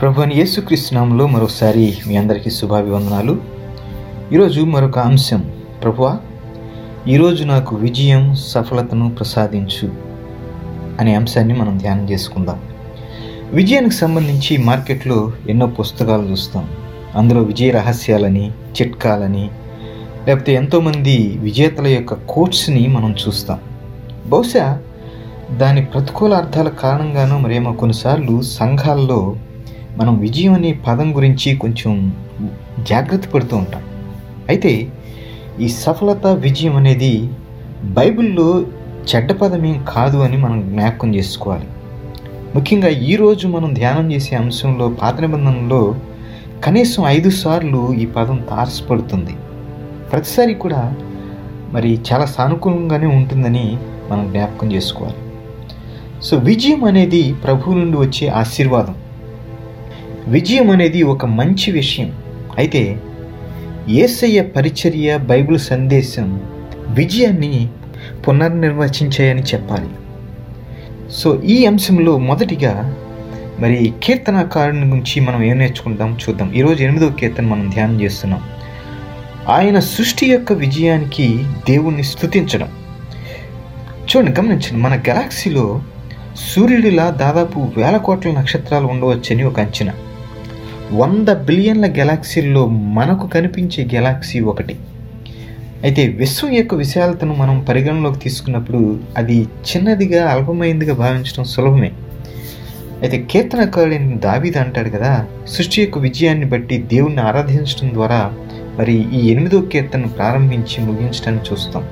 ప్రభు అని యేసుక్రీస్తునామంలో మరొకసారి మీ అందరికీ శుభాభివందనాలు. ఈరోజు మరొక అంశం. ప్రభువా ఈరోజు నాకు విజయం సఫలతను ప్రసాదించు అనే అంశాన్ని మనం ధ్యానం చేసుకుందాం. విజయానికి సంబంధించి మార్కెట్లో ఎన్నో పుస్తకాలు చూస్తాం. అందులో విజయ రహస్యాలని చిట్కాలని లేకపోతే ఎంతోమంది విజేతల యొక్క కోట్స్ని మనం చూస్తాం. బహుశా దాని ప్రతికూల అర్థాల కారణంగానో మరేమో కొన్నిసార్లు సంఘాల్లో మనం విజయం అనే పదం గురించి కొంచెం జాగ్రత్త పడుతూ ఉంటాం. అయితే ఈ సఫలత విజయం అనేది బైబిల్లో చెడ్డ పదమేం కాదు అని మనం జ్ఞాపకం చేసుకోవాలి. ముఖ్యంగా ఈరోజు మనం ధ్యానం చేసే అంశంలో పాత నిబంధనలో కనీసం ఐదు సార్లు ఈ పదం తారసపడుతుంది. ప్రతిసారి కూడా మరి చాలా సానుకూలంగానే ఉంటుందని మనం జ్ఞాపకం చేసుకోవాలి. సో విజయం అనేది ప్రభువు నుండి వచ్చే ఆశీర్వాదం. విజయం అనేది ఒక మంచి విషయం. అయితే ఏసయ్య పరిచర్య బైబిల్ సందేశం విజయాన్ని పునర్నిర్వచించాయని చెప్పాలి. సో ఈ అంశంలో మొదటిగా మరి కీర్తనకారుని గురించి మనం ఏం నేర్చుకుంటాం చూద్దాం. ఈరోజు ఎనిమిదవ కీర్తన మనం ధ్యానం చేస్తున్నాం. ఆయన సృష్టి యొక్క విజయానికి దేవుణ్ణి స్తుతించడం. చూడండి గమనించండి మన గెలాక్సీలో సూర్యుడిలా దాదాపు వేల కోట్ల నక్షత్రాలు ఉండవచ్చని ఒక అంచనా. వంద బిలియన్ల గెలాక్సీల్లో మనకు కనిపించే గెలాక్సీ ఒకటి. అయితే విశ్వం యొక్క విశాలతను మనం పరిగణలోకి తీసుకున్నప్పుడు అది చిన్నదిగా అల్పమైందిగా భావించడం సులభమే. అయితే కీర్తనకారుడైన దావీద్ అంటాడు కదా సృష్టి యొక్క విజయాన్ని బట్టి దేవుణ్ణి ఆరాధించడం ద్వారా మరి ఈ ఎనిమిదో కీర్తనను ప్రారంభించి ముగించడాన్ని చూస్తాం.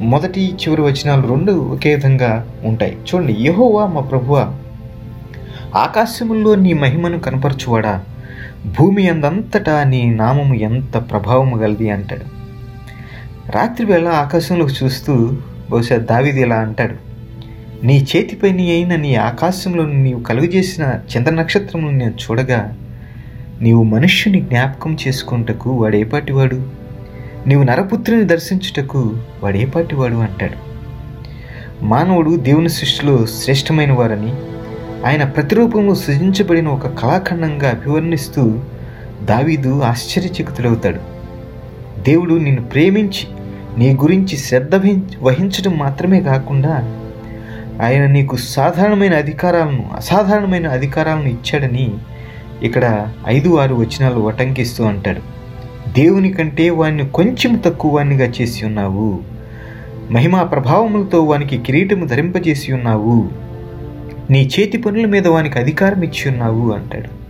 మొదటి చివరి వచనాలు రెండు ఒకే విధంగా ఉంటాయి. చూడండి యహోవా మా ప్రభువా ఆకాశముల్లో నీ మహిమను కనపరచువాడా? భూమి అందంతటా నీ నామము ఎంత ప్రభావము గలది? అంటాడు. రాత్రి వేళ ఆకాశంలోకి చూస్తూ బహుశా దావిది ఇలా అంటాడు. నీ చేతిపై నీ అయిన నీ ఆకాశంలో నీవు కలుగజేసిన చంద్ర నక్షత్రమును నేను చూడగా నీవు మనుష్యుని జ్ఞాపకం చేసుకుంటకు వాడేపాటివాడు నీవు నరపుత్రుని దర్శించుటకు వాడేపాటివాడు అంటాడు. మానవుడు దేవుని సృష్టిలో శ్రేష్టమైన వారని ఆయన ప్రతిరూపంలో సృజించబడిన ఒక కళాఖండంగా అభివర్ణిస్తూ దావీదు ఆశ్చర్యచకితుడవుతాడు. దేవుడు నిన్ను ప్రేమించి నీ గురించి శ్రద్ధ వహించడం మాత్రమే కాకుండా ఆయన నీకు సాధారణమైన అధికారాలను అసాధారణమైన అధికారాలను ఇచ్చాడని ఇక్కడ ఐదు ఆరు వచనాలు వటంకిస్తూ అంటాడు. దేవుని కంటే వాడిని కొంచెం తక్కువ వానిగా చేసి ఉన్నావు. మహిమా ప్రభావములతో వానికి కిరీటము ధరింపజేసి ఉన్నావు. నీ చేతి పనుల మీద వానికి అధికారం ఇచ్చి ఉన్నావు అంటాడు.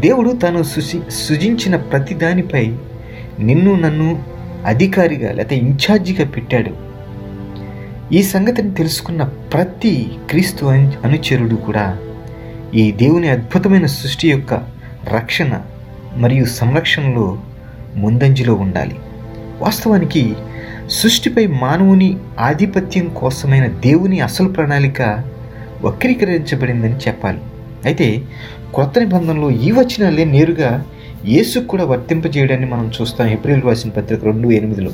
దేవుడు తాను సుసి సృజించిన ప్రతి దానిపై నిన్ను నన్ను అధికారిగా లేకపోతే ఇన్ఛార్జిగా పెట్టాడు. ఈ సంగతిని తెలుసుకున్న ప్రతి క్రీస్తు అను- అనుచరుడు కూడా ఈ దేవుని అద్భుతమైన సృష్టి యొక్క రక్షణ మరియు సంరక్షణలో ముందంజలో ఉండాలి. వాస్తవానికి సృష్టిపై మానవుని ఆధిపత్యం కోసమైన దేవుని అసలు ప్రణాళిక వక్రీకరించబడిందని చెప్పాలి. అయితే కొత్త నిబంధనలో ఈ వచనాలే నేరుగా యేసుకు కూడా వర్తింపజేయడాన్ని మనం చూస్తాం. ఏప్రిల్ రాసిన పత్రిక రెండు ఎనిమిదిలో.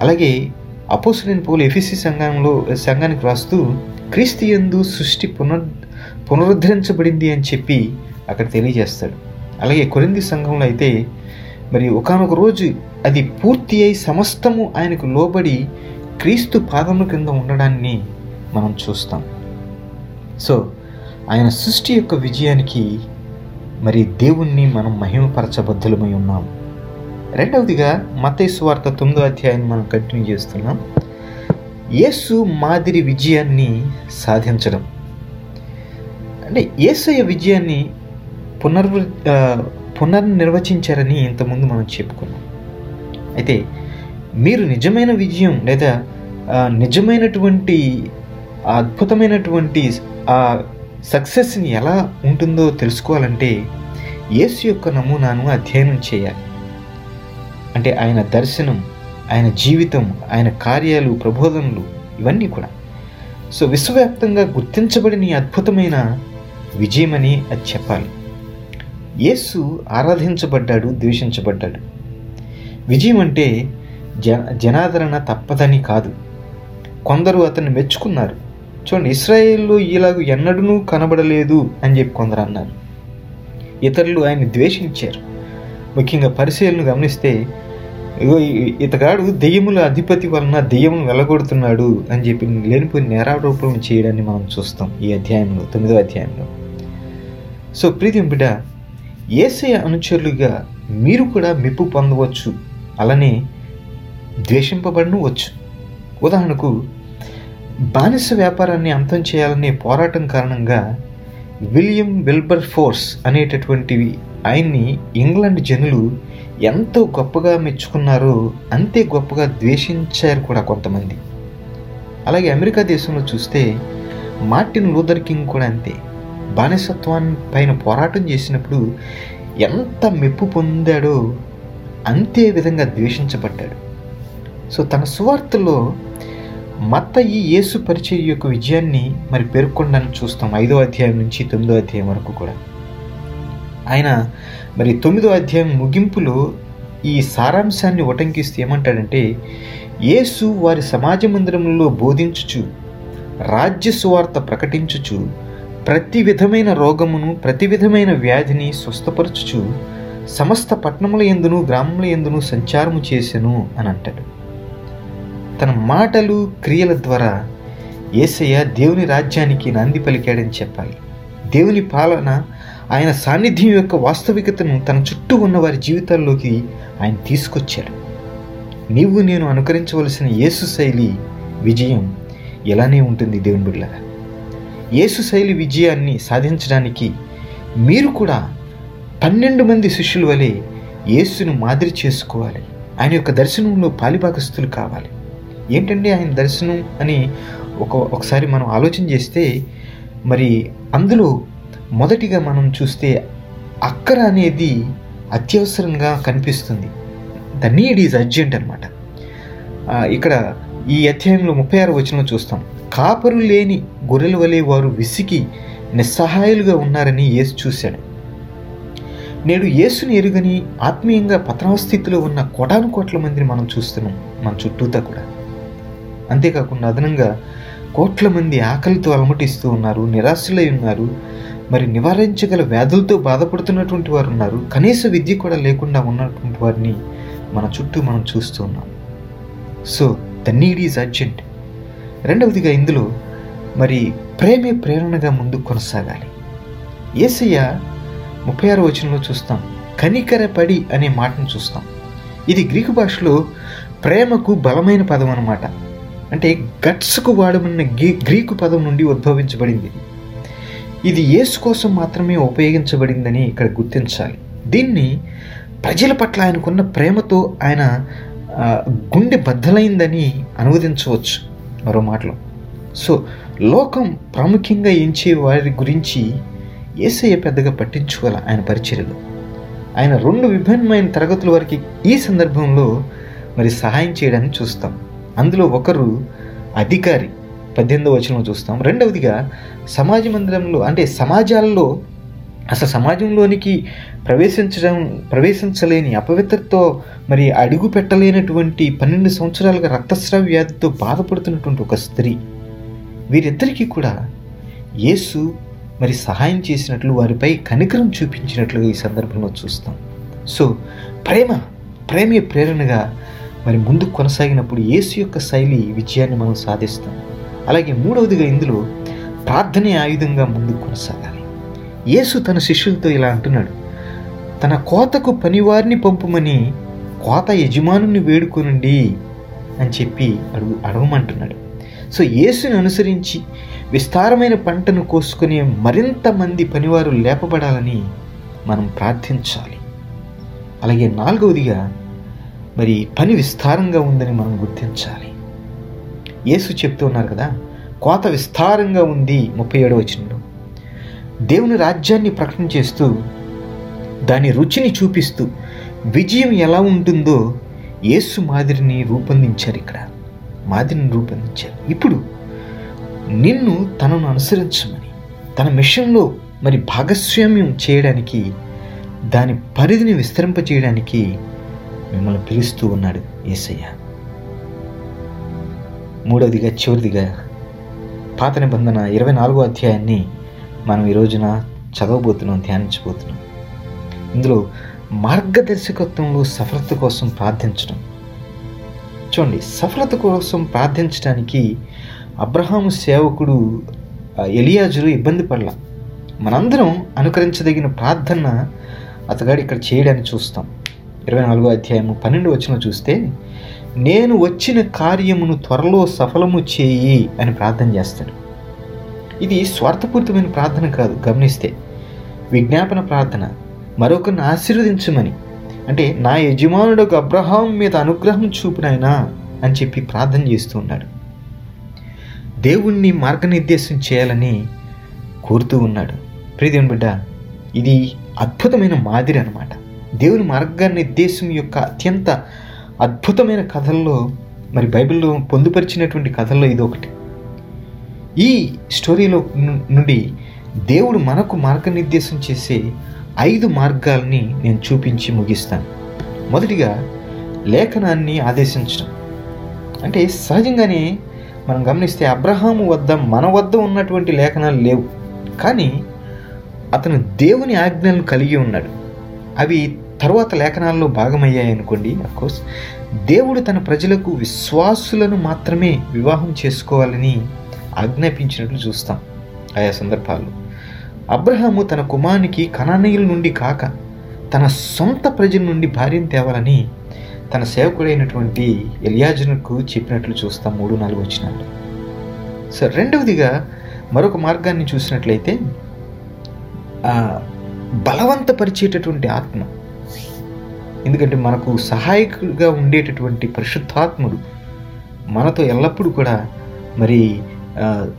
అలాగే అపోసులైన పౌలు ఎఫీసీ సంఘంలో సంఘానికి రాస్తూ క్రీస్తు యందు సృష్టి పునర్ పునరుద్ధరించబడింది అని చెప్పి అక్కడ తెలియజేస్తాడు. అలాగే కొరింది సంఘంలో అయితే మరి ఒకానొక రోజు అది పూర్తి అయి సమస్తము ఆయనకు లోబడి క్రీస్తు పాదముల కింద ఉండడాన్ని మనం చూస్తాం. సో ఆయన సృష్టి యొక్క విజయానికి మరి దేవుణ్ణి మనం మహిమపరచబద్ధులమై ఉన్నాం. రెండవదిగా మతేసు వార్త తొమ్మిదో అధ్యాయాన్ని మనం కంటిన్యూ చేస్తున్నాం. యేసు మాదిరి విజయాన్ని సాధించడం. అంటే యేసయ్య విజయాన్ని పునర్వ పునర్నిర్వచించారని ఇంతకుముందు మనం చెప్పుకున్నాం. అయితే మీరు నిజమైన విజయం లేదా నిజమైనటువంటి అద్భుతమైనటువంటి ఆ సక్సెస్ని ఎలా ఉంటుందో తెలుసుకోవాలంటే యేసు యొక్క నమూనాను అధ్యయనం చేయాలి. అంటే ఆయన దర్శనం ఆయన జీవితం ఆయన కార్యాలు ప్రబోధనలు ఇవన్నీ కూడా. సో విశ్వవ్యాప్తంగా గుర్తించబడిన అద్భుతమైన విజయమని అది చెప్పాలి. యేసు ఆరాధించబడ్డాడు ద్వేషించబడ్డాడు. విజయం అంటే జ జనాదరణ తప్పదని కాదు. కొందరు అతన్ని మెచ్చుకున్నారు. చూడండి ఇస్రాయేల్లో ఇలాగ ఎన్నడూ కనబడలేదు అని చెప్పి కొందరు అన్నారు. ఇతరులు ఆయన్ని ద్వేషించారు. ముఖ్యంగా పరిశీలను గమనిస్తే ఇగో ఇతగాడు దెయ్యముల అధిపతి వలన దెయ్యమును వెళ్ళగొడుతున్నాడు అని చెప్పి లేనిపోయి నేరారోపణలు చేయడాన్ని మనం చూస్తాం ఈ అధ్యాయంలో తొమ్మిదో అధ్యాయంలో. సో ప్రీతి బిడ్డ ఏసయ అనుచరులుగా మీరు కూడా మెప్పు పొందవచ్చు అలానే ద్వేషింపబడను వచ్చు. ఉదాహరణకు బానిస వ్యాపారాన్ని అంతం చేయాలనే పోరాటం కారణంగా విలియం విల్బర్ ఫోర్స్ అనేటటువంటివి ఆయన్ని ఇంగ్లాండ్ జనులు ఎంతో గొప్పగా మెచ్చుకున్నారో అంతే గొప్పగా ద్వేషించారు కూడా కొంతమంది. అలాగే అమెరికా దేశంలో చూస్తే మార్టిన్ లూథర్ కింగ్ కూడా అంతే. బానిసత్వాన్ని పైన పోరాటం చేసినప్పుడు ఎంత మెప్పు పొందాడో అంతే విధంగా ద్వేషించబడ్డాడు. సో తన సువార్తలో మత్త ఈ యేసు పరిచయ యొక్క విజయాన్ని మరి పేర్కొనడానికి చూస్తాం ఐదో అధ్యాయం నుంచి తొమ్మిదో అధ్యాయం వరకు కూడా. ఆయన మరి తొమ్మిదో అధ్యాయం ముగింపులో ఈ సారాంశాన్ని ఉటంకిస్తూ ఏమంటాడంటే యేసు వారి సమాజ మందిరంలో బోధించుచు రాజ్య సువార్త ప్రకటించుచు ప్రతి విధమైన రోగమును ప్రతి విధమైన వ్యాధిని స్వస్థపరచుచు సమస్త పట్టణముల ఎందును గ్రామముల ఎందును సంచారము చేసెను అని అంటాడు. తన మాటలు క్రియల ద్వారా యేసయ్య దేవుని రాజ్యానికి నాంది పలికాడని చెప్పాలి. దేవుని పాలన ఆయన సాన్నిధ్యం యొక్క వాస్తవికతను తన చుట్టూ ఉన్న వారి జీవితాల్లోకి ఆయన తీసుకొచ్చాడు. నీవు నేను అనుకరించవలసిన యేసు శైలి విజయం ఎలానే ఉంటుంది దేవుని బిళ్ళగా యేసు శైలి విజయాన్ని సాధించడానికి మీరు కూడా పన్నెండు మంది శిష్యుల వలె యేసును మాదిరి చేసుకోవాలి. ఆయన యొక్క దర్శనంలో పాలిభాగస్తులు కావాలి. ఏంటండి ఆయన దర్శనం అని ఒక ఒకసారి మనం ఆలోచన చేస్తే మరి అందులో మొదటిగా మనం చూస్తే అక్కర అనేది అత్యవసరంగా కనిపిస్తుంది. ద నీడ్ ఈజ్ అర్జెంట్ అనమాట ఇక్కడ ఈ అధ్యాయంలో ముప్పై ఆరు వచనంలో చూస్తాం. కాపరు లేని గొర్రెల వలె వారు విసికి నిస్సహాయులుగా ఉన్నారని యేసు చూశాడు. నేడు యేసుని ఎరుగని ఆత్మీయంగా పతనావస్థితిలో ఉన్న కోటాను కోట్ల మందిని మనం చూస్తున్నాం మన చుట్టూతా కూడా. అంతేకాకుండా అదనంగా కోట్ల మంది ఆకలితో అలమటిస్తూ ఉన్నారు నిరాశలై ఉన్నారు మరి నివారించగల వ్యాధులతో బాధపడుతున్నటువంటి వారు ఉన్నారు. కనీస విద్య కూడా లేకుండా ఉన్నటువంటి వారిని మన చుట్టూ మనం చూస్తూ ఉన్నాం. So the need is urgent రెండవదిగా ఇందులో మరి ప్రేమే ప్రేరణగా ముందుకు కొనసాగాలి. ఏసయ్య ముప్పై ఆరు వచనంలో చూస్తాం కనికరపడి అనే మాటను చూస్తాం. ఇది గ్రీకు భాషలో ప్రేమకు బలమైన పదం అన్నమాట. అంటే గట్స్కు వాడమన్న గ్రీ- గ్రీకు పదం నుండి ఉద్భవించబడింది. ఇది యేసు కోసం మాత్రమే ఉపయోగించబడిందని ఇక్కడ గుర్తించాలి. దీన్ని ప్రజల పట్ల ఆయనకున్న ప్రేమతో ఆయన గుండె బద్దలైందని అనువదించవచ్చు మరో మాటలో. సో లోకం ప్రాముఖ్యంగా ఎంచే వారి గురించి ఏసయ్య పెద్దగా పట్టించుకోవాలి ఆయన పరిచర్యలు. ఆయన రెండు విభిన్నమైన తరగతుల వారికి ఈ సందర్భంలో మరి సహాయం చేయడాన్ని చూస్తాం. అందులో ఒకరు అధికారి. పద్దెనిమిదవ వచనంలో చూస్తాం. రెండవదిగా సమాజ మందిరంలో అంటే సమాజాల్లో అసలు సమాజంలోనికి ప్రవేశించడం ప్రవేశించలేని అపవిత్రతో మరి అడుగు పెట్టలేనటువంటి పన్నెండు సంవత్సరాలుగా రక్తస్రావ వ్యాధితో బాధపడుతున్నటువంటి ఒక స్త్రీ. వీరిద్దరికీ కూడా యేసు మరి సహాయం చేసినట్లు వారిపై కనికరం చూపించినట్లుగా ఈ సందర్భంలో చూస్తాం. సో ప్రేమ ప్రేమే ప్రేరణగా మరి ముందుకు కొనసాగినప్పుడు యేసు యొక్క శైలి విజయాన్ని మనం సాధిస్తాం. అలాగే మూడవదిగా ఇందులో ప్రార్థనే ఆయుధంగా ముందుకు కొనసాగాలి. యేసు తన శిష్యులతో ఇలా అంటున్నాడు తన కోతకు పనివారిని పంపమని కోత యజమానుని వేడుకొనండి అని చెప్పి అడుగు అడగమంటున్నాడు. సో యేసుని అనుసరించి విస్తారమైన పంటను కోసుకునే మరింత మంది పనివారు లేపబడాలని మనం ప్రార్థించాలి. అలాగే నాలుగవదిగా మరి పని విస్తారంగా ఉందని మనం గుర్తించాలి. యేసు చెప్తూ ఉన్నారు కదా కోత విస్తారంగా ఉంది ముప్పై ఏడవ వచనంలో. దేవుని రాజ్యాన్ని ప్రకటన చేస్తూ దాని రుచిని చూపిస్తూ విజయం ఎలా ఉంటుందో యేసు మాదిరిని రూపొందించారు ఇక్కడ. మాదిరిని రూపొందించారు. ఇప్పుడు నిన్ను తనను అనుసరించమని తన మిషన్లో మరి భాగస్వామ్యం చేయడానికి దాని పరిధిని విస్తరింపచేయడానికి మిమ్మల్ని పిలుస్తూ ఉన్నాడు ఏసయ్య. మూడవదిగా చివరిదిగా పాత నిబంధన ఇరవై నాలుగో అధ్యాయాన్ని మనం ఈ రోజున చదవబోతున్నాం ధ్యానించబోతున్నాం. ఇందులో మార్గదర్శకత్వంలో సఫలత కోసం ప్రార్థించడం. చూడండి సఫలత కోసం ప్రార్థించడానికి అబ్రహాము సేవకుడు ఎలియాజులు ఇబ్బంది పడల. మనందరం అనుకరించదగిన ప్రార్థన అతగాడు ఇక్కడ చేయడానికి చూస్తాం. ఇరవై నాలుగో అధ్యాయము పన్నెండు వచ్చిన చూస్తే నేను వచ్చిన కార్యమును త్వరలో సఫలము చేయి అని ప్రార్థన చేస్తాడు. ఇది స్వార్థపూరితమైన ప్రార్థన కాదు గమనిస్తే. విజ్ఞాపన ప్రార్థన మరొకరిని ఆశీర్వదించమని. అంటే నా యజమానుడు అబ్రహాం మీద అనుగ్రహం చూపినాయనా అని చెప్పి ప్రార్థన చేస్తూ ఉన్నాడు. దేవుణ్ణి మార్గనిర్దేశం చేయాలని కోరుతూ ఉన్నాడు. ప్రియదేవుని బిడ్డ ఇది అద్భుతమైన మాదిరి అనమాట దేవుని మార్గనిర్దేశం యొక్క అత్యంత అద్భుతమైన కథల్లో మరి బైబిల్లో పొందుపరిచినటువంటి కథల్లో ఇది ఒకటి. ఈ స్టోరీలో ను- నుండి దేవుడు మనకు మార్గనిర్దేశం చేసే ఐదు మార్గాల్ని నేను చూపించి ముగిస్తాను. మొదటిగా లేఖనాన్ని ఆదేశించడం. అంటే సహజంగానే మనం గమనిస్తే అబ్రహాము వద్ద మన వద్ద ఉన్నటువంటి లేఖనాలు లేవు. కానీ అతను దేవుని ఆజ్ఞలను కలిగి ఉన్నాడు. అవి తరువాత లేఖనాల్లో భాగమయ్యాయనుకోండి అఫ్కోర్స్ దేవుడు తన ప్రజలకు విశ్వాసులను మాత్రమే వివాహం చేసుకోవాలని ఆజ్ఞాపించినట్లు చూస్తాం ఆయా సందర్భాల్లో. అబ్రహాము తన కుమారునికి కనానీయుల నుండి కాక తన సొంత ప్రజల నుండి భార్యను తేవాలని తన సేవకుడైనటువంటి ఎలియాజనుకు చెప్పినట్లు చూస్తాం మూడు నాలుగు వచ్చినాలు సో రెండవదిగా మరొక మార్గాన్ని చూసినట్లయితే బలవంతపరిచేటటువంటి ఆత్మ ఎందుకంటే మనకు సహాయకుడిగా ఉండేటటువంటి పరిశుద్ధాత్ముడు మనతో ఎల్లప్పుడూ కూడా మరి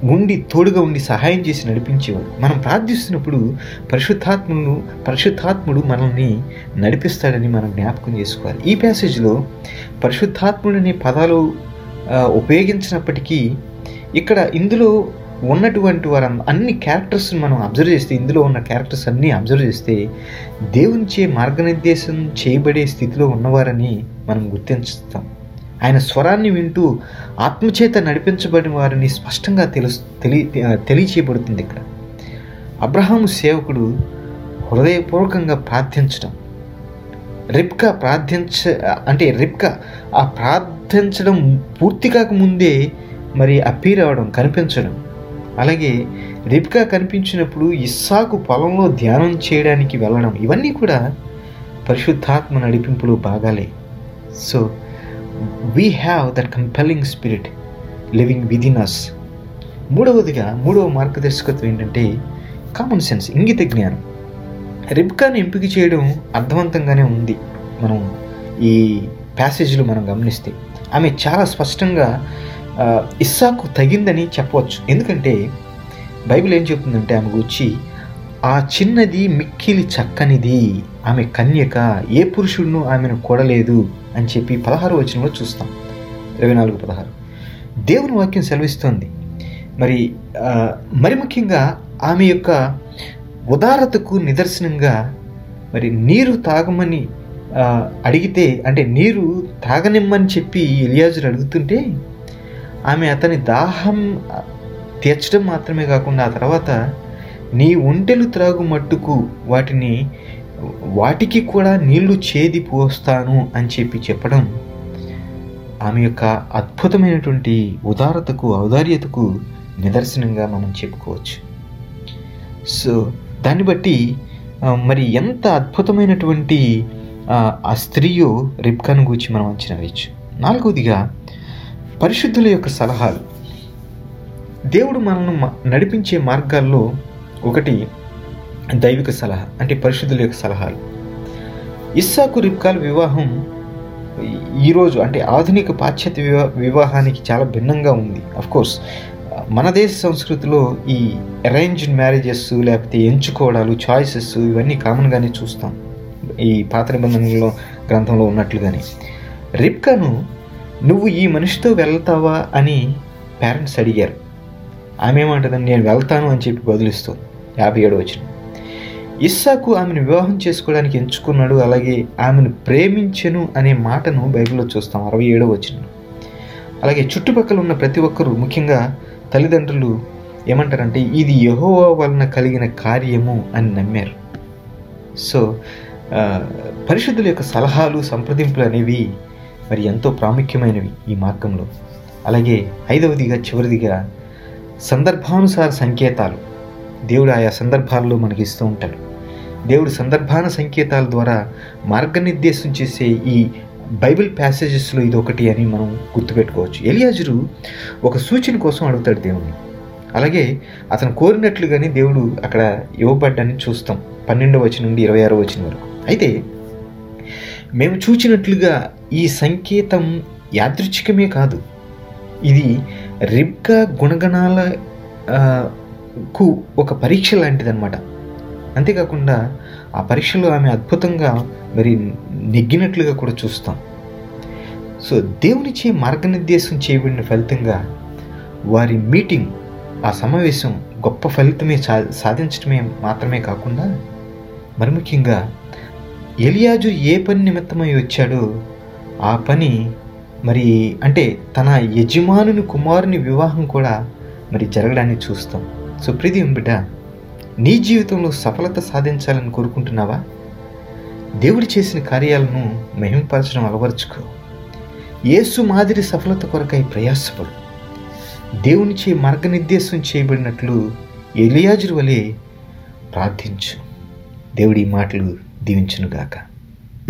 ఉండి తోడుగా ఉండి సహాయం చేసి నడిపించేవాడు. మనం ప్రార్థిస్తున్నప్పుడు పరిశుద్ధాత్మును పరిశుద్ధాత్ముడు మనల్ని నడిపిస్తాడని మనం జ్ఞాపకం చేసుకోవాలి. ఈ ప్యాసేజ్లో పరిశుద్ధాత్ముడు అనే పదాలు ఉపయోగించినప్పటికీ ఇక్కడ ఇందులో ఉన్నటువంటి వారు అన్ని క్యారెక్టర్స్ని మనం అబ్జర్వ్ చేస్తే ఇందులో ఉన్న క్యారెక్టర్స్ అన్నీ అబ్జర్వ్ చేస్తే దేవునిచే మార్గనిర్దేశం చేయబడే స్థితిలో ఉన్నవారని మనం గుర్తించుతాం. ఆయన స్వరాన్ని వింటూ ఆత్మచేత నడిపించబడిన వారిని స్పష్టంగా తెలుసు తెలి తెలియచేయబడుతుంది ఇక్కడ. అబ్రహాము సేవకుడు హృదయపూర్వకంగా ప్రార్థించడం. రిప్కా ప్రార్థించ అంటే రిప్కా ఆ ప్రార్థించడం పూర్తి కాకముందే మరి అప్పీర్ అవడం కనిపించడం. అలాగే రిప్కా కనిపించినప్పుడు ఇస్సాకు పొలంలో ధ్యానం చేయడానికి వెళ్ళడం ఇవన్నీ కూడా పరిశుద్ధాత్మ నడిపింపులో భాగాలే. So we have that compelling spirit living within us మూడవదిగా మూడవ మార్గదర్శకత్వం ఏంటంటే కామన్ సెన్స్ ఇంగిత జ్ఞానం. రిబ్కాను ఎంపిక చేయడం అర్థవంతంగానే ఉంది మనం ఈ ప్యాసేజ్లో మనం గమనిస్తే. ఆమె చాలా స్పష్టంగా ఇస్సాకు తగిందని చెప్పవచ్చు. ఎందుకంటే బైబిల్ ఏం చెప్తుందంటే ఆమె గురించి ఆ చిన్నది మిక్కిలి చక్కనిది ఆమె కన్యక ఏ పురుషుడును ఆమెను కొడలేదు అని చెప్పి పదహారు వచనంలో చూస్తాం. ఇరవై నాలుగు పదహారు. దేవుని వాక్యం సెలవిస్తోంది. మరి మరి ముఖ్యంగా ఆమె యొక్క ఉదారతకు నిదర్శనంగా మరి నీరు తాగమని అడిగితే అంటే నీరు తాగనిమ్మని చెప్పి ఎలియాజులు అడుగుతుంటే ఆమె అతని దాహం తీర్చడం మాత్రమే కాకుండా ఆ తర్వాత నీ ఒంటెలు త్రాగు మట్టుకు వాటిని వాటికి కూడా నీళ్ళు చేది పోస్తాను అని చెప్పి చెప్పడం ఆమె యొక్క అద్భుతమైనటువంటి ఉదారతకు ఔదార్యతకు నిదర్శనంగా మనం చెప్పుకోవచ్చు. సో దాన్ని బట్టి మరి ఎంత అద్భుతమైనటువంటి ఆ, ఆ స్త్రీయో రిబ్కాను గురించి మనం అంచనా వేయచ్చు. నాలుగవదిగా పరిశుద్ధుల యొక్క సలహాలు. దేవుడు మనల్ని నడిపించే మార్గాల్లో ఒకటి దైవిక సలహా అంటే పరిశుద్ధుల యొక్క సలహాలు. ఇస్సాకు రిబ్కాల వివాహం ఈరోజు అంటే ఆధునిక పాశ్చాత్య వివా వివాహానికి చాలా భిన్నంగా ఉంది. కోర్స్ మన దేశ సంస్కృతిలో ఈ అరేంజ్డ్ మ్యారేజెస్ లేకపోతే ఎంచుకోవడాలు చాయిసెస్ ఇవన్నీ కామన్గానే చూస్తాం. ఈ పాత నిబంధనలో గ్రంథంలో ఉన్నట్లుగానే. రిబ్కాను నువ్వు ఈ మనిషితో వెళ్తావా? అని పేరెంట్స్ అడిగారు. ఆమె ఏమంటుందని నేను వెళ్తాను అని చెప్పి బదులిస్తుంది యాభై ఏడు వచ్చిన ఇస్సాకు ఆమెను వివాహం చేసుకోవడానికి ఎంచుకున్నాడు. అలాగే ఆమెను ప్రేమించెను అనే మాటను బైబిల్లో చూస్తాం. అరవై ఏడో వచ్చిన అలాగే చుట్టుపక్కల ఉన్న ప్రతి ఒక్కరూ ముఖ్యంగా తల్లిదండ్రులు ఏమంటారంటే ఇది యహోవా వలన కలిగిన కార్యము అని నమ్మారు. సో పరిశుద్ధుల యొక్క సలహాలు సంప్రదింపులు అనేవి మరి ఎంతో ప్రాముఖ్యమైనవి ఈ మార్గంలో. అలాగే ఐదవదిగా చివరిదిగా సందర్భానుసార సంకేతాలు దేవుడు ఆయా సందర్భాల్లో మనకి ఇస్తూ ఉంటాడు. దేవుడు సందర్భాన సంకేతాల ద్వారా మార్గనిర్దేశం చేసే ఈ బైబిల్ ప్యాసేజెస్లో ఇది ఒకటి అని మనం గుర్తుపెట్టుకోవచ్చు. ఎలియాజురు ఒక సూచన కోసం అడుగుతాడు దేవుణ్ణి. అలాగే అతను కోరినట్లుగానే దేవుడు అక్కడ ఇవ్వబడ్డాన్ని చూస్తాం. పన్నెండవ వచనం నుండి ఇరవై ఆరో వచనం వరకు. అయితే మేము చూచినట్లుగా ఈ సంకేతం యాదృచ్ఛికమే కాదు. ఇది రిబ్కా గుణగణాల కు ఒక పరీక్ష లాంటిదన్నమాట. అంతేకాకుండా ఆ పరీక్షలో ఆమె అద్భుతంగా మరి నెగ్గినట్లుగా కూడా చూస్తాం. సో దేవునిచే మార్గనిర్దేశం చేయబడిన ఫలితంగా వారి మీటింగ్ ఆ సమావేశం గొప్ప ఫలితమే సా సాధించడమే మాత్రమే కాకుండా మరి ముఖ్యంగా ఎలియాజు ఏ పని నిమిత్తమై వచ్చాడో ఆ పని మరి అంటే తన యజమానుని కుమారుని వివాహం కూడా మరి జరగడాన్ని చూస్తాం. సో ప్రీతి బిడ్డ నీ జీవితంలో సఫలత సాధించాలని కోరుకుంటున్నావా? దేవుడు చేసిన కార్యాలను మహింపరచడం అలవరుచుకో. యేసు మాదిరి సఫలత కొరకై ప్రయాసపడు. దేవునిచే మార్గనిర్దేశం చేయబడినట్లు ఎలియాజురు వలె ప్రార్థించు. దేవుడి మాటలు దీవించునుగాక.